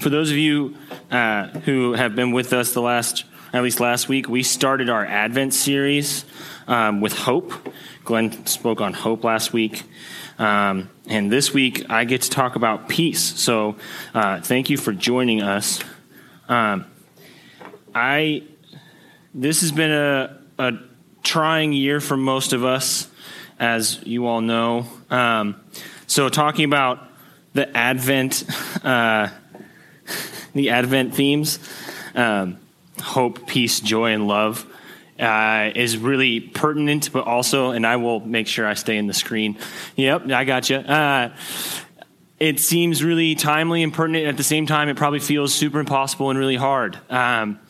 For those of you uh, who have been with us the last, at least last week, we started our Advent series um, with hope. Glenn spoke on hope last week. Um, and this week, I get to talk about peace. So uh, thank you for joining us. Um, I this has been a, a, trying year for most of us, as you all know. Um, so talking about the Advent. Uh, the Advent themes um, hope, peace, joy, and love. Uh, is really pertinent, but also, and I will make sure I stay in the screen. Yep, I got you. Uh, it seems really timely and pertinent. At the same time, it probably feels super impossible and really hard um,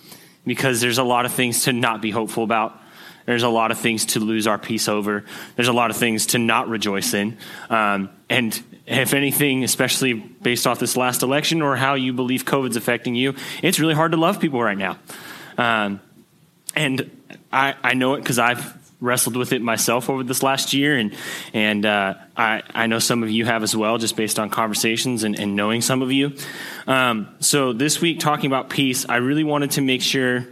because there's a lot of things to not be hopeful about. There's a lot of things to lose our peace over. There's a lot of things to not rejoice in. Um, and if anything, especially based off this last election or how you believe COVID's affecting you, it's really hard to love people right now. Um, and I, I know it because I've wrestled with it myself over this last year, and and uh, I I know some of you have as well, just based on conversations and, and knowing some of you. Um, so this week, talking about peace, I really wanted to make sure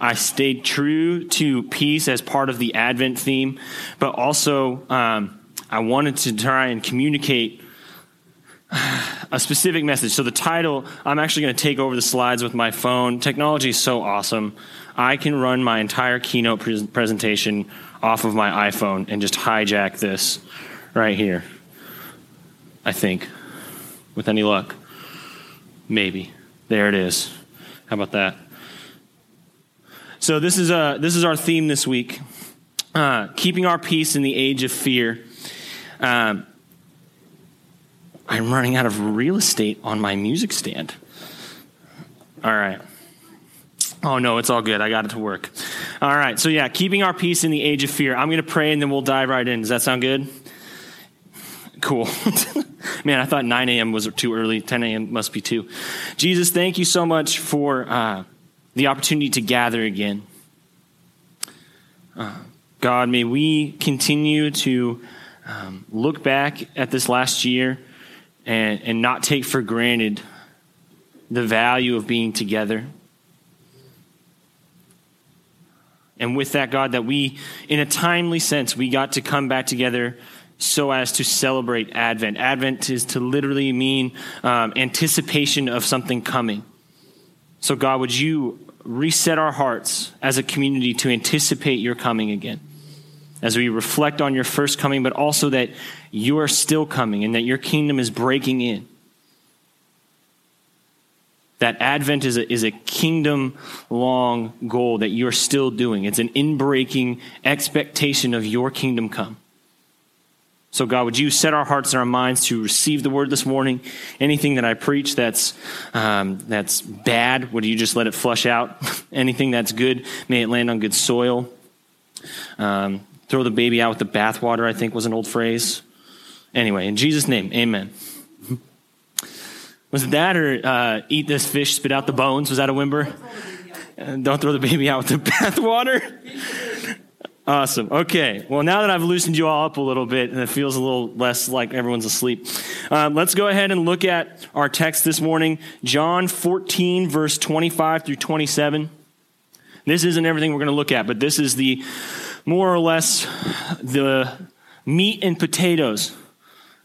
I stayed true to peace as part of the Advent theme, but also um, I wanted to try and communicate a specific message. So the title, I'm actually going to take over the slides with my phone. Technology is so awesome. I can run my entire keynote pre- presentation off of my iPhone and just hijack this right here. I think, with any luck. Maybe. There it is. How about that? So this is uh, this is our theme this week: uh, keeping our peace in the age of fear. Um, I'm running out of real estate on my music stand. All right. Oh, no, it's all good. I got it to work. All right. So, yeah, keeping our peace in the age of fear. I'm going to pray and then we'll dive right in. Does that sound good? Cool. Man, I thought 9 a.m. was too early. 10 a.m. must be too. Jesus, thank you so much for uh, the opportunity to gather again. Uh, God, may we continue to um, look back at this last year and, and not take for granted the value of being together. And with that, God, that we, in a timely sense, we got to come back together so as to celebrate Advent. Advent is to literally mean um, anticipation of something coming. So, God, would you reset our hearts as a community to anticipate your coming again? As we reflect on your first coming, but also that you are still coming and that your kingdom is breaking in. That Advent is a, is a kingdom long goal that you're still doing. It's an inbreaking expectation of your kingdom come. So, God, would you set our hearts and our minds to receive the word this morning? Anything that I preach that's, um, that's bad, would you just let it flush out? Anything that's good, may it land on good soil. Um, throw the baby out with the bathwater, I think was an old phrase. Anyway, in Jesus' name, amen. Was it that or uh, eat this fish, spit out the bones? Was that a whimper? don't throw the baby out with the bathwater. awesome. Okay. Well, now that I've loosened you all up a little bit and it feels a little less like everyone's asleep, um, let's go ahead and look at our text this morning John 14, verse 25 through 27. This isn't everything we're going to look at, but this is the more or less the meat and potatoes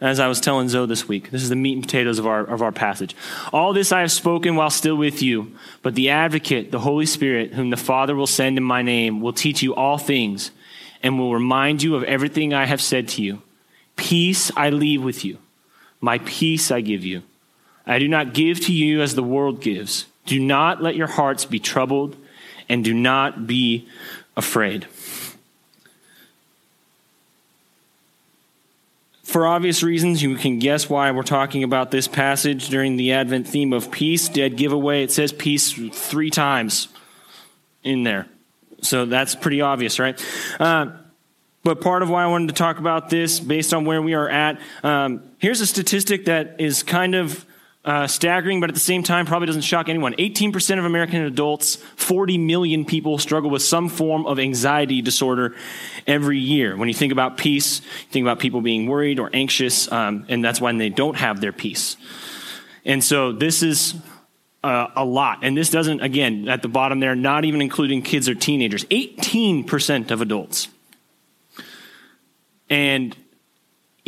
as I was telling Zoe this week. This is the meat and potatoes of our, of our passage. All this I have spoken while still with you, but the advocate, the Holy Spirit, whom the Father will send in my name, will teach you all things and will remind you of everything I have said to you. Peace I leave with you. My peace I give you. I do not give to you as the world gives. Do not let your hearts be troubled and do not be afraid. For obvious reasons, you can guess why we're talking about this passage during the Advent theme of peace. Dead giveaway. It says peace three times in there. So that's pretty obvious, right? Uh, but part of why I wanted to talk about this, based on where we are at, um, here's a statistic that is kind of uh, staggering, but at the same time probably doesn't shock anyone. 18% of American adults, 40 million people, struggle with some form of anxiety disorder every year. When you think about peace, you think about people being worried or anxious, um, and that's when they don't have their peace. And so this is uh, a lot. And this doesn't, again, at the bottom there, not even including kids or teenagers, 18% of adults. And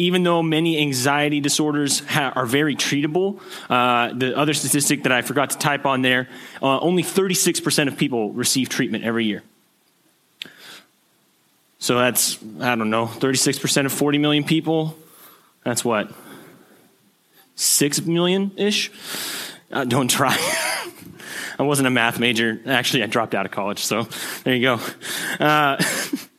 even though many anxiety disorders ha- are very treatable, uh, the other statistic that I forgot to type on there, uh, only 36% of people receive treatment every year. So that's, I don't know, 36% of 40 million people. That's what? 6 million ish? Uh, don't try. I wasn't a math major. Actually, I dropped out of college, so there you go. Uh,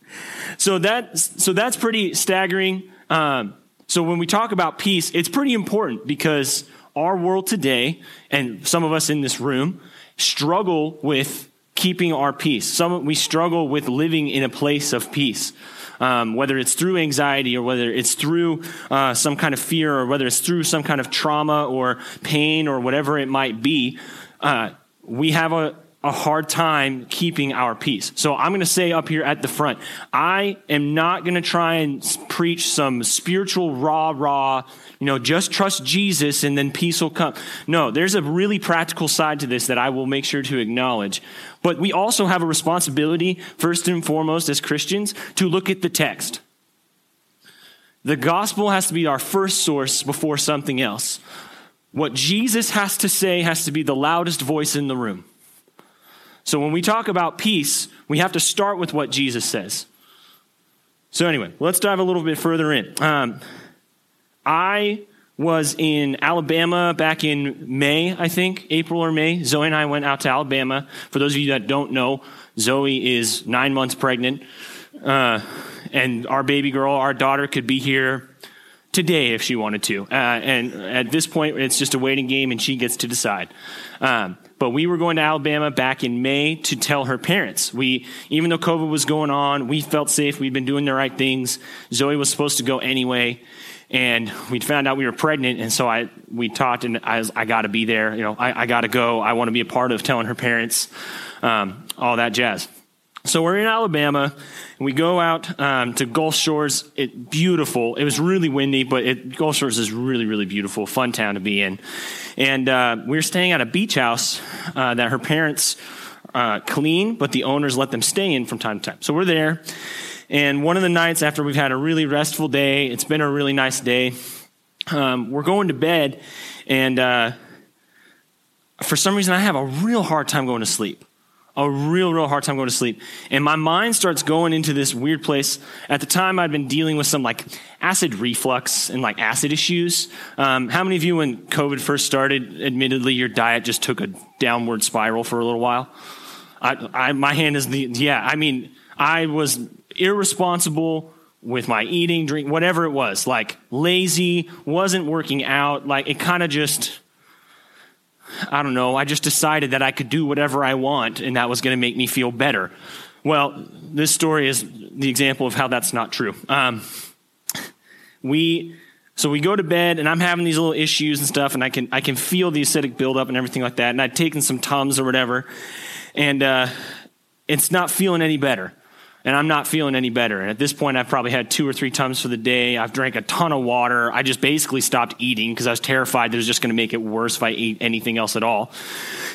so, that, so that's pretty staggering. Um, so when we talk about peace, it's pretty important because our world today, and some of us in this room, struggle with keeping our peace. Some we struggle with living in a place of peace. Um, whether it's through anxiety or whether it's through uh, some kind of fear or whether it's through some kind of trauma or pain or whatever it might be, uh, we have a, a hard time keeping our peace. So I'm going to say up here at the front, I am not going to try and preach some spiritual rah rah, you know, just trust Jesus and then peace will come. No, there's a really practical side to this that I will make sure to acknowledge. But we also have a responsibility, first and foremost, as Christians, to look at the text. The gospel has to be our first source before something else. What Jesus has to say has to be the loudest voice in the room. So when we talk about peace, we have to start with what Jesus says. So, anyway, let's dive a little bit further in. Um, I was in Alabama back in May, I think, April or May. Zoe and I went out to Alabama. For those of you that don't know, Zoe is nine months pregnant. Uh, and our baby girl, our daughter, could be here today if she wanted to. Uh, and at this point, it's just a waiting game, and she gets to decide. Um, but we were going to Alabama back in May to tell her parents. We, even though COVID was going on, we felt safe. We'd been doing the right things. Zoe was supposed to go anyway, and we found out we were pregnant. And so I, we talked, and I, I got to be there. You know, I, I got to go. I want to be a part of telling her parents, um, all that jazz. So we're in Alabama, and we go out um, to Gulf Shores. It beautiful. It was really windy, but it, Gulf Shores is really, really beautiful, fun town to be in. And uh, we were staying at a beach house uh, that her parents uh, clean, but the owners let them stay in from time to time. So we're there. And one of the nights after we've had a really restful day, it's been a really nice day, um, we're going to bed. And uh, for some reason, I have a real hard time going to sleep a real, real hard time going to sleep. And my mind starts going into this weird place. At the time, I'd been dealing with some like acid reflux and like acid issues. Um, how many of you, when COVID first started, admittedly, your diet just took a downward spiral for a little while? I, I my hand is the, yeah, I mean, I was irresponsible with my eating, drink, whatever it was, like lazy, wasn't working out. Like it kind of just, I don't know, I just decided that I could do whatever I want and that was going to make me feel better. Well, this story is the example of how that's not true. Um, we, so we go to bed and I'm having these little issues and stuff and I can, I can feel the acidic buildup and everything like that. And I'd taken some Tums or whatever and, uh, it's not feeling any better and I'm not feeling any better. And at this point, I've probably had two or three Tums for the day. I've drank a ton of water. I just basically stopped eating because I was terrified that it was just going to make it worse if I ate anything else at all.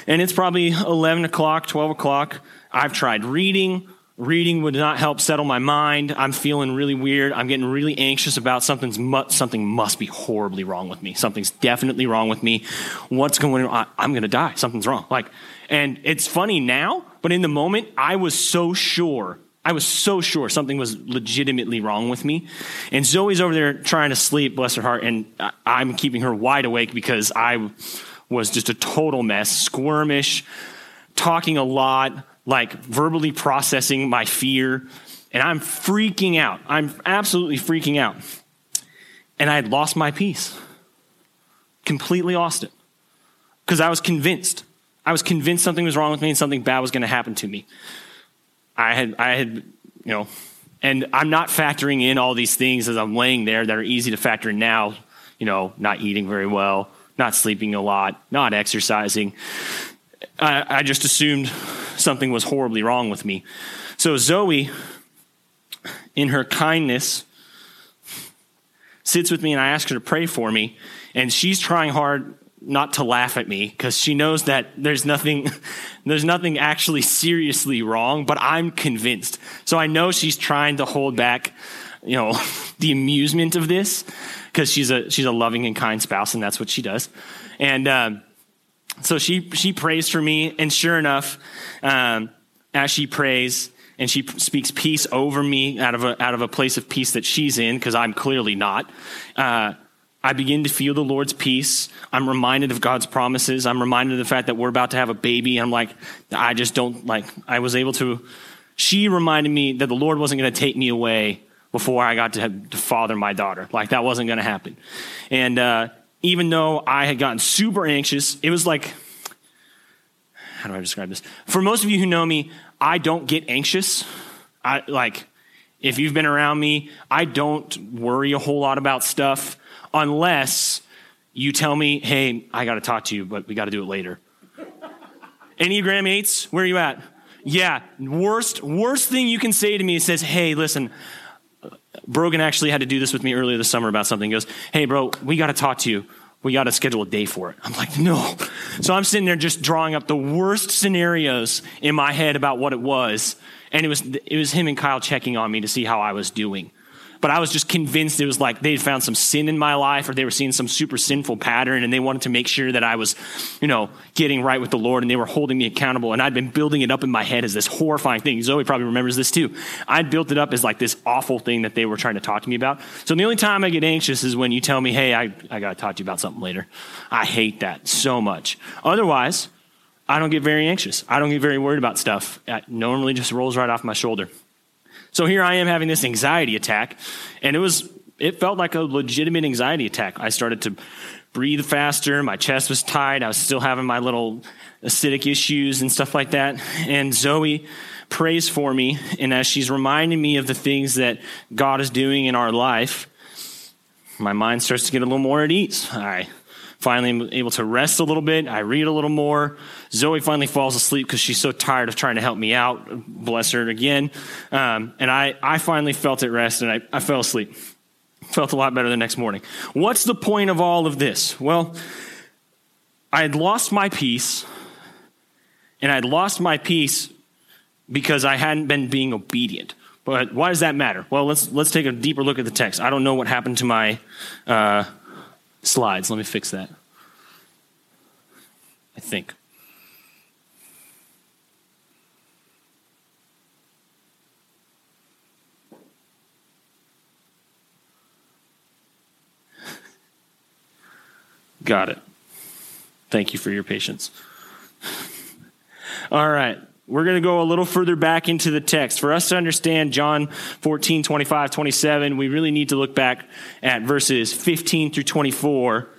And it's probably 11 o'clock, 12 o'clock. I've tried reading. Reading would not help settle my mind. I'm feeling really weird. I'm getting really anxious about something's mu- something must be horribly wrong with me. Something's definitely wrong with me. What's going on? I'm going to die. Something's wrong. Like, and it's funny now, but in the moment, I was so sure I was so sure something was legitimately wrong with me. And Zoe's over there trying to sleep, bless her heart, and I'm keeping her wide awake because I was just a total mess, squirmish, talking a lot, like verbally processing my fear. And I'm freaking out. I'm absolutely freaking out. and I had lost my peace. Completely lost it. Because I was convinced. I was convinced something was wrong with me and something bad was going to happen to me. I had, I had, you know, and I'm not factoring in all these things as I'm laying there that are easy to factor in now, you know, not eating very well, not sleeping a lot, not exercising. I, I just assumed something was horribly wrong with me. So Zoe, in her kindness, sits with me and I ask her to pray for me. And she's trying hard not to laugh at me because she knows that there's nothing there's nothing actually seriously wrong but i'm convinced. So i know she's trying to hold back you know the amusement of this because she's a she's a loving and kind spouse and that's what she does. And um, so she she prays for me and sure enough um, as she prays and she speaks peace over me out of a out of a place of peace that she's in because i'm clearly not uh, I begin to feel the Lord's peace. I'm reminded of God's promises. I'm reminded of the fact that we're about to have a baby. I'm like, I just don't like, I was able to. She reminded me that the Lord wasn't going to take me away before I got to, have, to father my daughter. Like, that wasn't going to happen. And uh, even though I had gotten super anxious, it was like, how do I describe this? For most of you who know me, I don't get anxious. I like, if you've been around me, I don't worry a whole lot about stuff unless you tell me, hey, I got to talk to you, but we got to do it later. Enneagram 8s, where are you at? Yeah, worst, worst thing you can say to me is says, hey, listen, Brogan actually had to do this with me earlier this summer about something. He goes, hey, bro, we got to talk to you. We got to schedule a day for it. I'm like, no. So I'm sitting there just drawing up the worst scenarios in my head about what it was. And it was, it was him and Kyle checking on me to see how I was doing but I was just convinced it was like they'd found some sin in my life or they were seeing some super sinful pattern and they wanted to make sure that I was, you know, getting right with the Lord and they were holding me accountable. And I'd been building it up in my head as this horrifying thing. Zoe probably remembers this too. I'd built it up as like this awful thing that they were trying to talk to me about. So the only time I get anxious is when you tell me, hey, I, I got to talk to you about something later. I hate that so much. Otherwise, I don't get very anxious. I don't get very worried about stuff. It normally just rolls right off my shoulder. So here I am having this anxiety attack, and it was it felt like a legitimate anxiety attack. I started to breathe faster, my chest was tight, I was still having my little acidic issues and stuff like that. And Zoe prays for me, and as she's reminding me of the things that God is doing in our life, my mind starts to get a little more at ease. I finally am able to rest a little bit. I read a little more. Zoe finally falls asleep because she's so tired of trying to help me out. Bless her again. Um, and I, I finally felt at rest and I, I fell asleep. Felt a lot better the next morning. What's the point of all of this? Well, I had lost my peace, and I'd lost my peace because I hadn't been being obedient. But why does that matter? Well, let's let's take a deeper look at the text. I don't know what happened to my uh, slides. Let me fix that. I think. Got it. Thank you for your patience. All right. We're going to go a little further back into the text. For us to understand John 14, 25, 27, we really need to look back at verses 15 through 24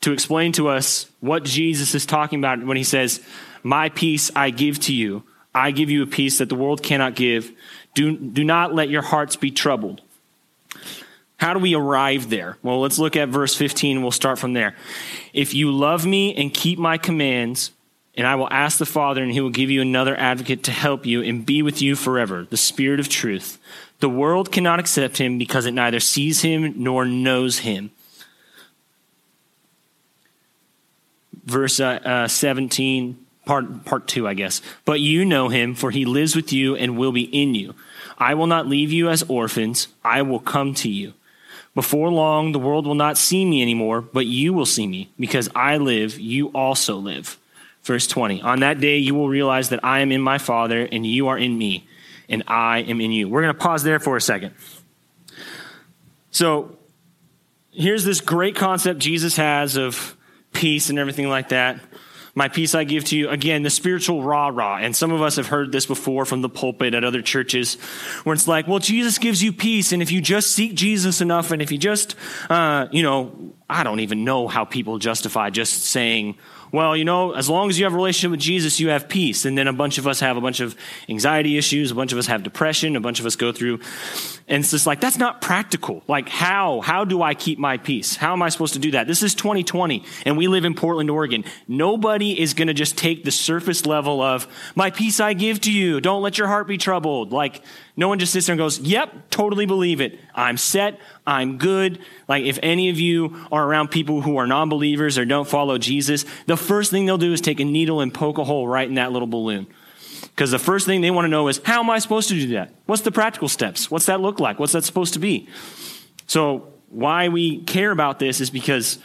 to explain to us what Jesus is talking about when he says, My peace I give to you. I give you a peace that the world cannot give. Do, do not let your hearts be troubled. How do we arrive there? Well, let's look at verse 15. We'll start from there. If you love me and keep my commands, and I will ask the Father, and he will give you another advocate to help you and be with you forever, the Spirit of truth. The world cannot accept him because it neither sees him nor knows him. Verse uh, uh, 17, part, part 2, I guess. But you know him, for he lives with you and will be in you. I will not leave you as orphans, I will come to you. Before long, the world will not see me anymore, but you will see me. Because I live, you also live. Verse 20 On that day, you will realize that I am in my Father, and you are in me, and I am in you. We're going to pause there for a second. So, here's this great concept Jesus has of peace and everything like that. My peace I give to you. Again, the spiritual rah rah. And some of us have heard this before from the pulpit at other churches where it's like, well, Jesus gives you peace. And if you just seek Jesus enough, and if you just, uh, you know, I don't even know how people justify just saying, well, you know, as long as you have a relationship with Jesus, you have peace. And then a bunch of us have a bunch of anxiety issues, a bunch of us have depression, a bunch of us go through. And it's just like, that's not practical. Like, how? How do I keep my peace? How am I supposed to do that? This is 2020, and we live in Portland, Oregon. Nobody is going to just take the surface level of, my peace I give to you. Don't let your heart be troubled. Like, no one just sits there and goes, Yep, totally believe it. I'm set. I'm good. Like, if any of you are around people who are non believers or don't follow Jesus, the first thing they'll do is take a needle and poke a hole right in that little balloon. Because the first thing they want to know is, How am I supposed to do that? What's the practical steps? What's that look like? What's that supposed to be? So, why we care about this is because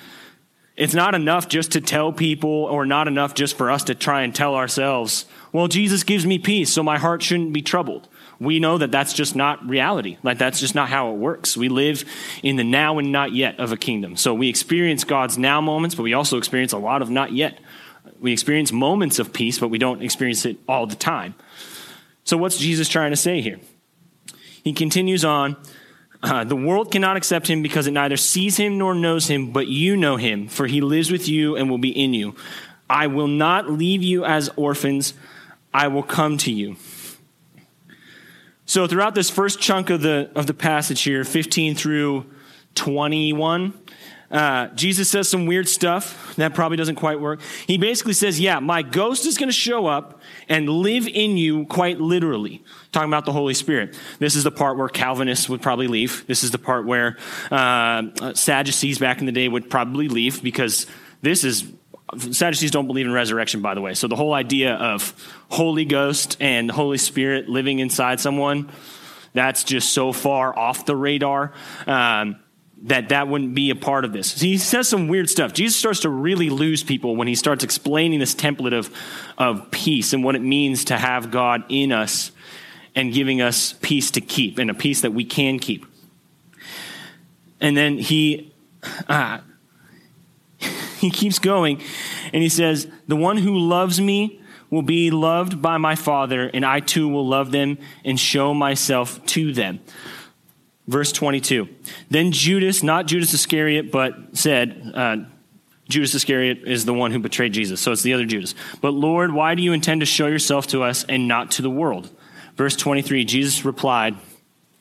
it's not enough just to tell people, or not enough just for us to try and tell ourselves, well, Jesus gives me peace, so my heart shouldn't be troubled we know that that's just not reality. Like that's just not how it works. We live in the now and not yet of a kingdom. So we experience God's now moments, but we also experience a lot of not yet. We experience moments of peace, but we don't experience it all the time. So what's Jesus trying to say here? He continues on. Uh, the world cannot accept him because it neither sees him nor knows him, but you know him, for he lives with you and will be in you. I will not leave you as orphans. I will come to you. So throughout this first chunk of the of the passage here, 15 through 21, uh, Jesus says some weird stuff that probably doesn't quite work. He basically says, "Yeah, my ghost is going to show up and live in you, quite literally." Talking about the Holy Spirit. This is the part where Calvinists would probably leave. This is the part where uh, Sadducees back in the day would probably leave because this is Sadducees don't believe in resurrection, by the way. So the whole idea of Holy Ghost and Holy Spirit living inside someone, that's just so far off the radar um, that that wouldn't be a part of this. He says some weird stuff. Jesus starts to really lose people when he starts explaining this template of, of peace and what it means to have God in us and giving us peace to keep and a peace that we can keep. And then he. Uh, he keeps going and he says, The one who loves me will be loved by my Father, and I too will love them and show myself to them. Verse 22. Then Judas, not Judas Iscariot, but said, uh, Judas Iscariot is the one who betrayed Jesus, so it's the other Judas. But Lord, why do you intend to show yourself to us and not to the world? Verse 23, Jesus replied,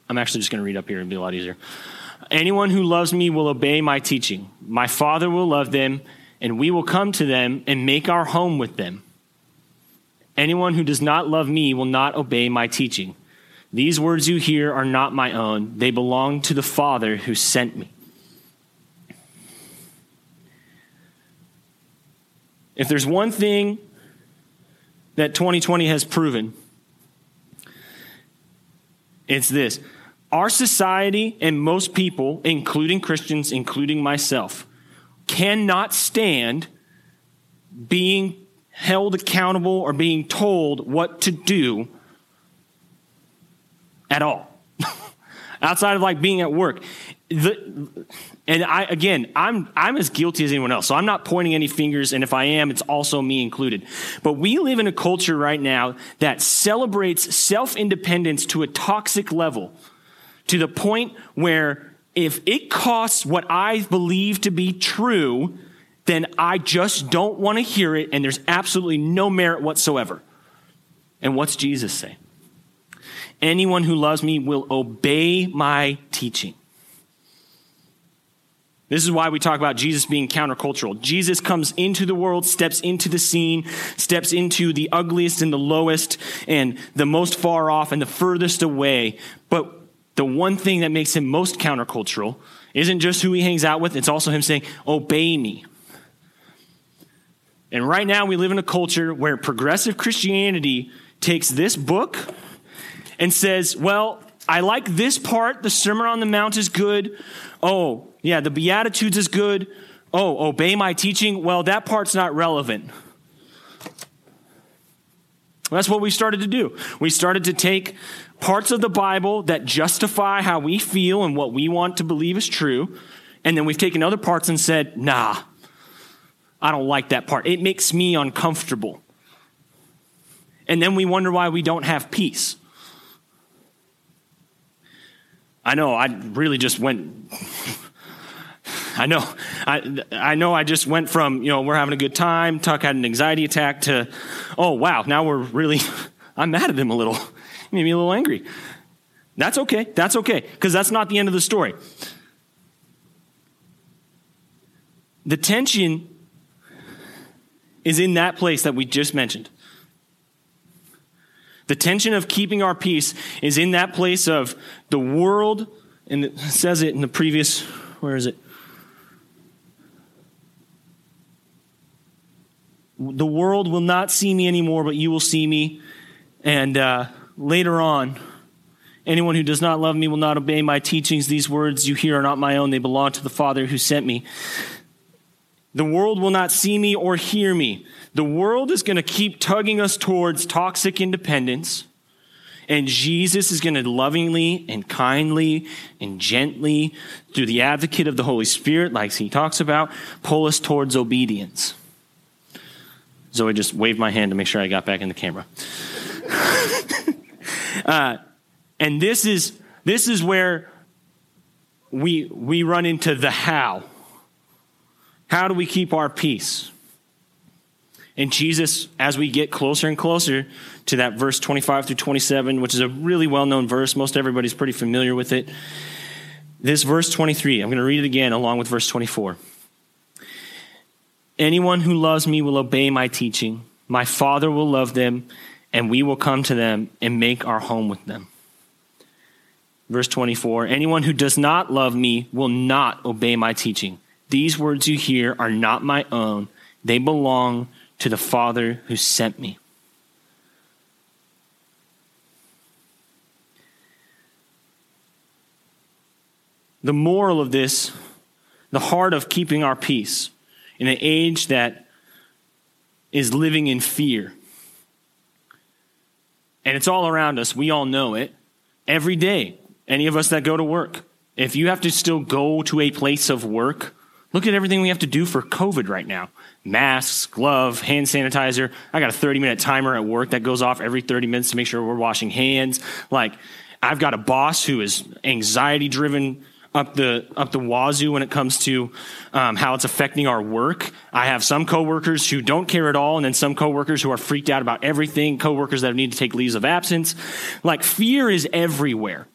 I'm actually just going to read up here, it'll be a lot easier. Anyone who loves me will obey my teaching. My Father will love them, and we will come to them and make our home with them. Anyone who does not love me will not obey my teaching. These words you hear are not my own, they belong to the Father who sent me. If there's one thing that 2020 has proven, it's this our society and most people, including Christians, including myself, cannot stand being held accountable or being told what to do at all. Outside of like being at work. The, and I again, I'm I'm as guilty as anyone else. So I'm not pointing any fingers, and if I am, it's also me included. But we live in a culture right now that celebrates self-independence to a toxic level to the point where if it costs what I believe to be true, then I just don't want to hear it, and there's absolutely no merit whatsoever. And what's Jesus say? Anyone who loves me will obey my teaching. This is why we talk about Jesus being countercultural. Jesus comes into the world, steps into the scene, steps into the ugliest and the lowest and the most far off and the furthest away. But the one thing that makes him most countercultural isn't just who he hangs out with, it's also him saying, Obey me. And right now, we live in a culture where progressive Christianity takes this book and says, Well, I like this part. The Sermon on the Mount is good. Oh, yeah, the Beatitudes is good. Oh, obey my teaching. Well, that part's not relevant. That's what we started to do. We started to take parts of the Bible that justify how we feel and what we want to believe is true. And then we've taken other parts and said, nah, I don't like that part. It makes me uncomfortable. And then we wonder why we don't have peace. I know, I really just went. I know, I, I know I just went from, you know, we're having a good time, Tuck had an anxiety attack to, oh, wow, now we're really, I'm mad at him a little. Made me a little angry. That's okay. That's okay, because that's not the end of the story. The tension is in that place that we just mentioned. The tension of keeping our peace is in that place of the world, and it says it in the previous, where is it? The world will not see me anymore, but you will see me. And uh, later on, anyone who does not love me will not obey my teachings. These words you hear are not my own, they belong to the Father who sent me. The world will not see me or hear me. The world is going to keep tugging us towards toxic independence. And Jesus is going to lovingly and kindly and gently, through the advocate of the Holy Spirit, like he talks about, pull us towards obedience. Zoe just waved my hand to make sure I got back in the camera. uh, and this is this is where we we run into the how. How do we keep our peace? And Jesus, as we get closer and closer to that verse 25 through 27, which is a really well known verse, most everybody's pretty familiar with it. This verse 23, I'm going to read it again along with verse 24. Anyone who loves me will obey my teaching. My Father will love them, and we will come to them and make our home with them. Verse 24 Anyone who does not love me will not obey my teaching. These words you hear are not my own, they belong to the Father who sent me. The moral of this, the heart of keeping our peace in an age that is living in fear. And it's all around us. We all know it. Every day, any of us that go to work, if you have to still go to a place of work, look at everything we have to do for COVID right now masks, glove, hand sanitizer. I got a 30 minute timer at work that goes off every 30 minutes to make sure we're washing hands. Like, I've got a boss who is anxiety driven up the up the wazoo when it comes to um, how it's affecting our work. I have some coworkers who don't care at all, and then some coworkers who are freaked out about everything. Coworkers that need to take leaves of absence. Like fear is everywhere.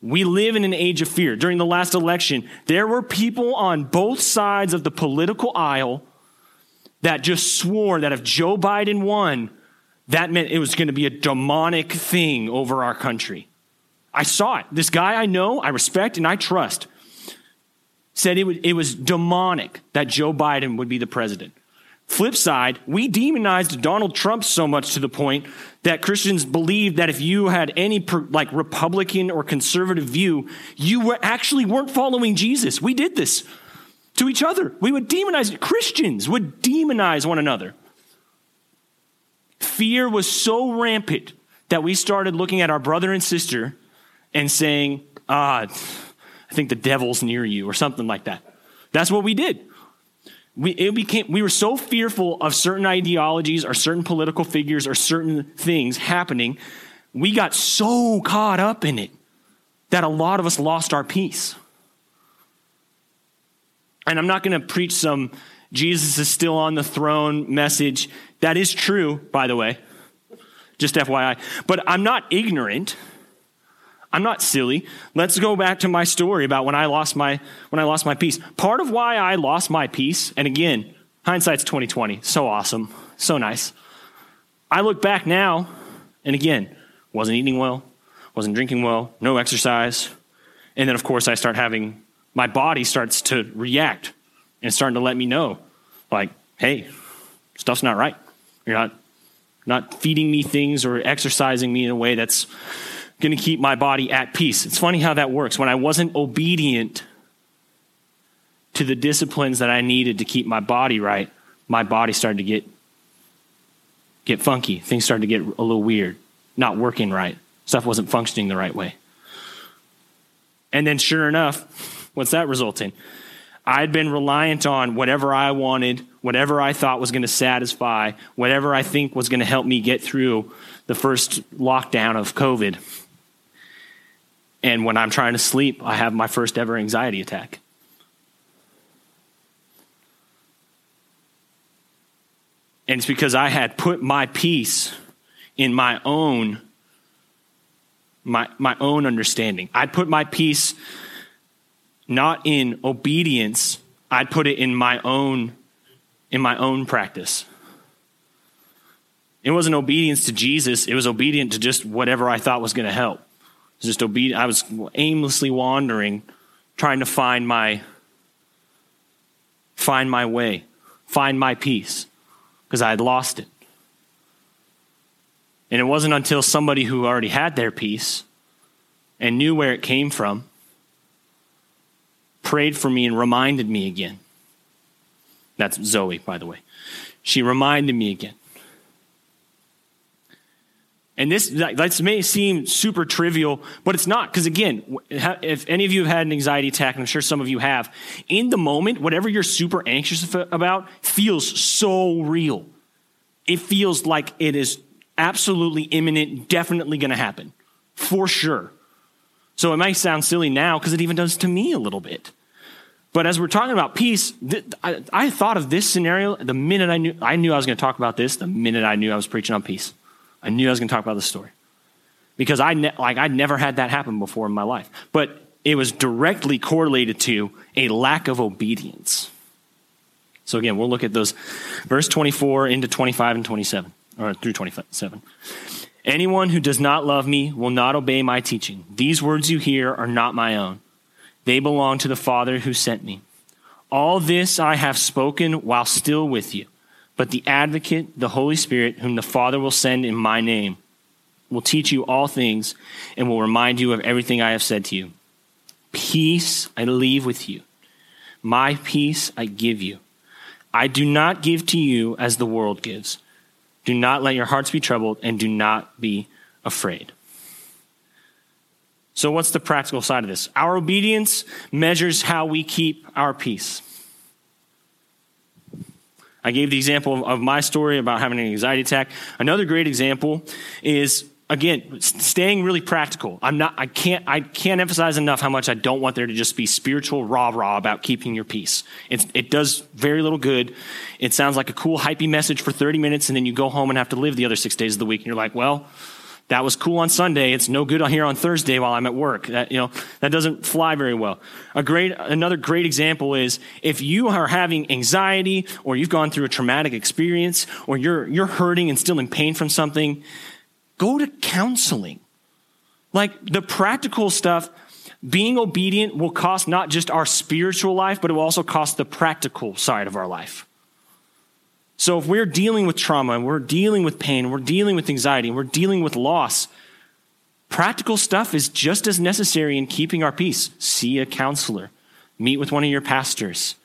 We live in an age of fear. During the last election, there were people on both sides of the political aisle that just swore that if Joe Biden won, that meant it was going to be a demonic thing over our country. I saw it. This guy I know, I respect, and I trust said it, it was demonic that Joe Biden would be the president. Flip side, we demonized Donald Trump so much to the point that Christians believed that if you had any like Republican or conservative view, you were actually weren't following Jesus. We did this to each other. We would demonize, Christians would demonize one another. Fear was so rampant that we started looking at our brother and sister and saying, ah, I think the devil's near you, or something like that. That's what we did. We, it became, we were so fearful of certain ideologies or certain political figures or certain things happening, we got so caught up in it that a lot of us lost our peace. And I'm not going to preach some Jesus is still on the throne message. That is true, by the way. Just FYI. But I'm not ignorant. I'm not silly. Let's go back to my story about when I lost my when I lost my peace. Part of why I lost my peace, and again, hindsight's 2020. So awesome. So nice. I look back now, and again, wasn't eating well, wasn't drinking well, no exercise. And then of course I start having my body starts to react and starting to let me know, like, hey, stuff's not right. You're not not feeding me things or exercising me in a way that's going to keep my body at peace. It's funny how that works. When I wasn't obedient to the disciplines that I needed to keep my body right, my body started to get get funky. Things started to get a little weird, not working right. Stuff wasn't functioning the right way. And then sure enough, What's that result in? I'd been reliant on whatever I wanted, whatever I thought was going to satisfy, whatever I think was going to help me get through the first lockdown of COVID. And when I'm trying to sleep, I have my first ever anxiety attack. And it's because I had put my peace in my own my, my own understanding. I'd put my peace not in obedience, I'd put it in my own in my own practice. It wasn't obedience to Jesus, it was obedient to just whatever I thought was going to help. Was just obedient. I was aimlessly wandering, trying to find my find my way, find my peace, because I had lost it. And it wasn't until somebody who already had their peace and knew where it came from prayed for me and reminded me again. That's Zoe, by the way. She reminded me again. And this may seem super trivial, but it's not. Because again, if any of you have had an anxiety attack, and I'm sure some of you have, in the moment, whatever you're super anxious about feels so real. It feels like it is absolutely imminent, definitely going to happen, for sure. So it might sound silly now because it even does to me a little bit. But as we're talking about peace, th- I, I, thought of this scenario the minute I knew I knew I was going to talk about this. The minute I knew I was preaching on peace, I knew I was going to talk about this story because I ne- like I'd never had that happen before in my life. But it was directly correlated to a lack of obedience. So again, we'll look at those verse 24 into 25 and 27 or through 27. Anyone who does not love me will not obey my teaching. These words you hear are not my own. They belong to the Father who sent me. All this I have spoken while still with you. But the advocate, the Holy Spirit, whom the Father will send in my name, will teach you all things and will remind you of everything I have said to you. Peace I leave with you. My peace I give you. I do not give to you as the world gives. Do not let your hearts be troubled and do not be afraid. So, what's the practical side of this? Our obedience measures how we keep our peace. I gave the example of my story about having an anxiety attack. Another great example is again staying really practical. I'm not I can't I can't emphasize enough how much I don't want there to just be spiritual rah rah about keeping your peace. It's, it does very little good. It sounds like a cool hypey message for 30 minutes and then you go home and have to live the other 6 days of the week and you're like, "Well, that was cool on Sunday. It's no good here on Thursday while I'm at work. That, you know, that doesn't fly very well. A great, another great example is if you are having anxiety or you've gone through a traumatic experience or you're, you're hurting and still in pain from something, go to counseling. Like the practical stuff, being obedient will cost not just our spiritual life, but it will also cost the practical side of our life. So if we're dealing with trauma and we're dealing with pain, and we're dealing with anxiety, and we're dealing with loss, practical stuff is just as necessary in keeping our peace. See a counselor, meet with one of your pastors,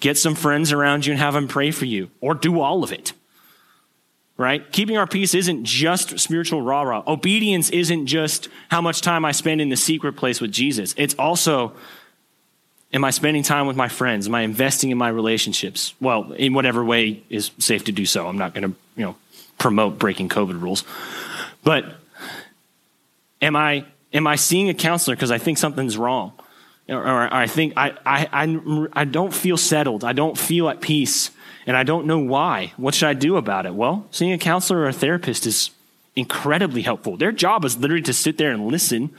get some friends around you and have them pray for you, or do all of it. Right? Keeping our peace isn't just spiritual rah rah. Obedience isn't just how much time I spend in the secret place with Jesus. It's also Am I spending time with my friends? Am I investing in my relationships? Well, in whatever way is safe to do so. I'm not going to, you know, promote breaking COVID rules. But am I am I seeing a counselor because I think something's wrong? Or, or I think I, I, I, I don't feel settled. I don't feel at peace. And I don't know why. What should I do about it? Well, seeing a counselor or a therapist is incredibly helpful. Their job is literally to sit there and listen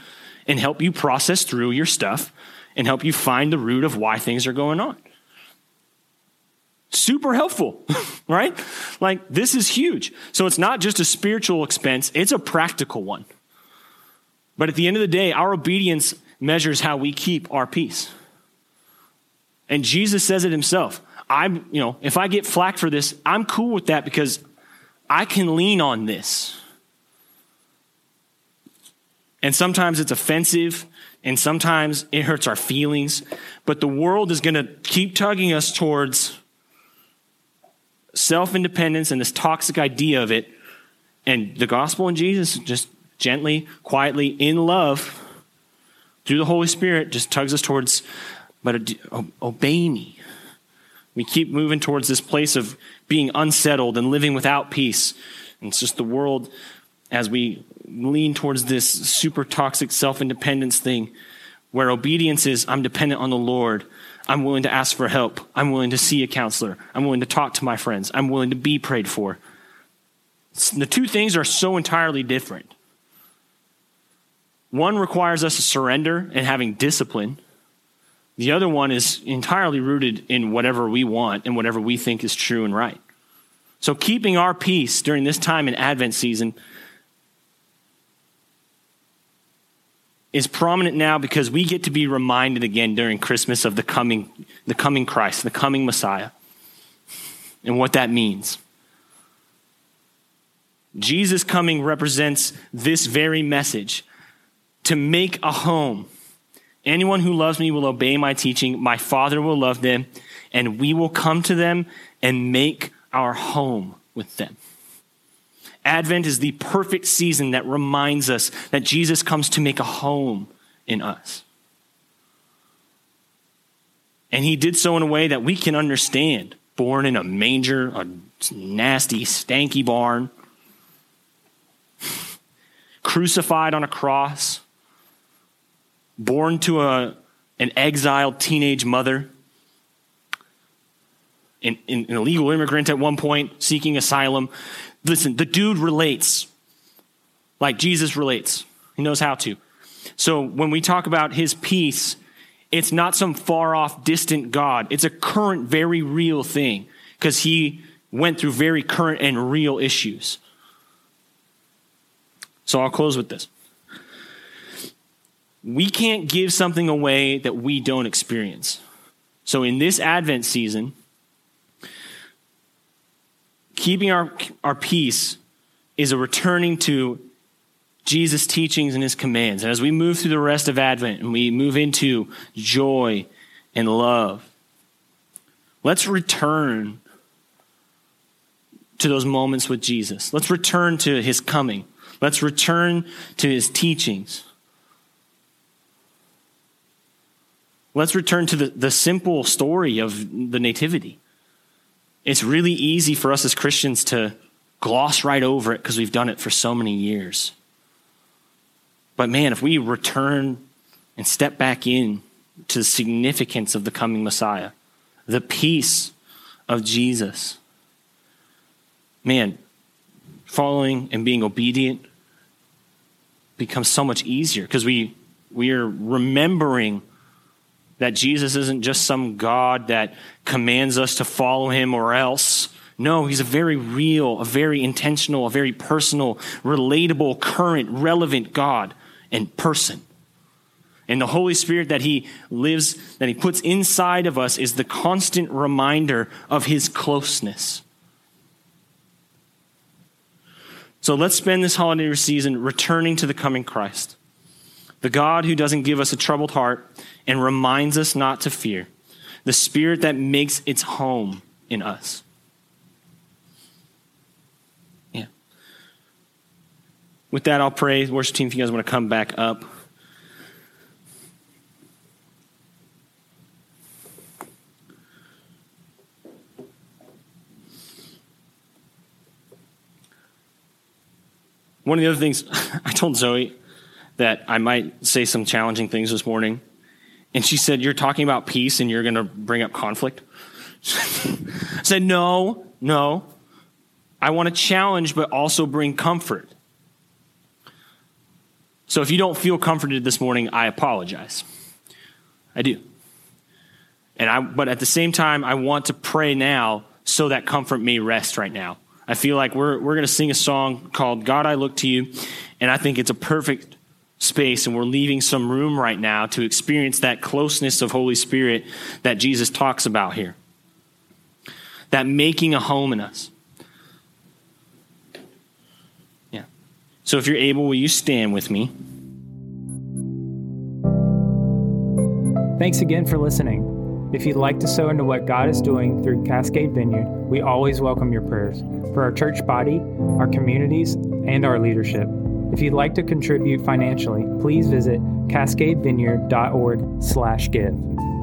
and help you process through your stuff and help you find the root of why things are going on. Super helpful, right? Like, this is huge. So, it's not just a spiritual expense, it's a practical one. But at the end of the day, our obedience measures how we keep our peace. And Jesus says it himself. I'm, you know, if I get flack for this, I'm cool with that because I can lean on this. And sometimes it's offensive and sometimes it hurts our feelings, but the world is going to keep tugging us towards self independence and this toxic idea of it. And the gospel and Jesus just gently, quietly, in love, through the Holy Spirit, just tugs us towards, but obey me. We keep moving towards this place of being unsettled and living without peace. And it's just the world as we lean towards this super toxic self independence thing where obedience is I'm dependent on the Lord. I'm willing to ask for help. I'm willing to see a counselor. I'm willing to talk to my friends. I'm willing to be prayed for. The two things are so entirely different. One requires us to surrender and having discipline. The other one is entirely rooted in whatever we want and whatever we think is true and right. So, keeping our peace during this time in Advent season is prominent now because we get to be reminded again during Christmas of the coming, the coming Christ, the coming Messiah, and what that means. Jesus coming represents this very message to make a home. Anyone who loves me will obey my teaching. My Father will love them, and we will come to them and make our home with them. Advent is the perfect season that reminds us that Jesus comes to make a home in us. And he did so in a way that we can understand. Born in a manger, a nasty, stanky barn, crucified on a cross, born to a, an exiled teenage mother, an, an illegal immigrant at one point seeking asylum. Listen, the dude relates like Jesus relates. He knows how to. So when we talk about his peace, it's not some far off, distant God. It's a current, very real thing because he went through very current and real issues. So I'll close with this. We can't give something away that we don't experience. So in this Advent season, keeping our, our peace is a returning to Jesus' teachings and his commands. And as we move through the rest of Advent and we move into joy and love, let's return to those moments with Jesus. Let's return to his coming. Let's return to his teachings. Let's return to the, the simple story of the Nativity. It's really easy for us as Christians to gloss right over it because we've done it for so many years. But man, if we return and step back in to the significance of the coming Messiah, the peace of Jesus, man, following and being obedient becomes so much easier because we we are remembering that Jesus isn't just some God that commands us to follow him or else. No, he's a very real, a very intentional, a very personal, relatable, current, relevant God and person. And the Holy Spirit that he lives, that he puts inside of us is the constant reminder of his closeness. So let's spend this holiday season returning to the coming Christ, the God who doesn't give us a troubled heart and reminds us not to fear, the Spirit that makes its home in us. Yeah. With that, I'll pray. Worship team, if you guys want to come back up. One of the other things I told Zoe that I might say some challenging things this morning. And she said, You're talking about peace and you're going to bring up conflict? I said, No, no. I want to challenge, but also bring comfort. So if you don't feel comforted this morning, I apologize. I do. And I, but at the same time, I want to pray now so that comfort may rest right now. I feel like we're, we're going to sing a song called God, I Look to You. And I think it's a perfect space and we're leaving some room right now to experience that closeness of Holy Spirit that Jesus talks about here. That making a home in us. Yeah. So if you're able, will you stand with me? Thanks again for listening. If you'd like to sow into what God is doing through Cascade Vineyard, we always welcome your prayers for our church body, our communities, and our leadership. If you'd like to contribute financially, please visit cascadevineyard.org/give.